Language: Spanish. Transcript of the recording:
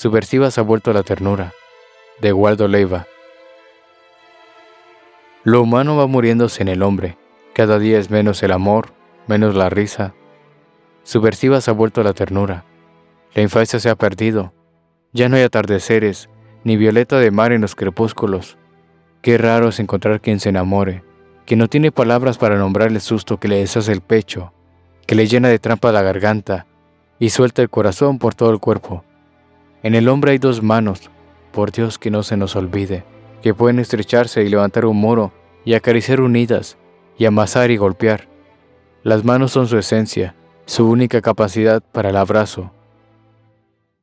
Subversiva se ha vuelto la ternura. De Waldo Leiva. Lo humano va muriéndose en el hombre. Cada día es menos el amor, menos la risa. Subversiva se ha vuelto la ternura. La infancia se ha perdido. Ya no hay atardeceres, ni violeta de mar en los crepúsculos. Qué raro es encontrar quien se enamore, que no tiene palabras para nombrar el susto que le deshace el pecho, que le llena de trampa la garganta y suelta el corazón por todo el cuerpo. En el hombre hay dos manos, por Dios que no se nos olvide, que pueden estrecharse y levantar un muro y acariciar unidas y amasar y golpear. Las manos son su esencia, su única capacidad para el abrazo,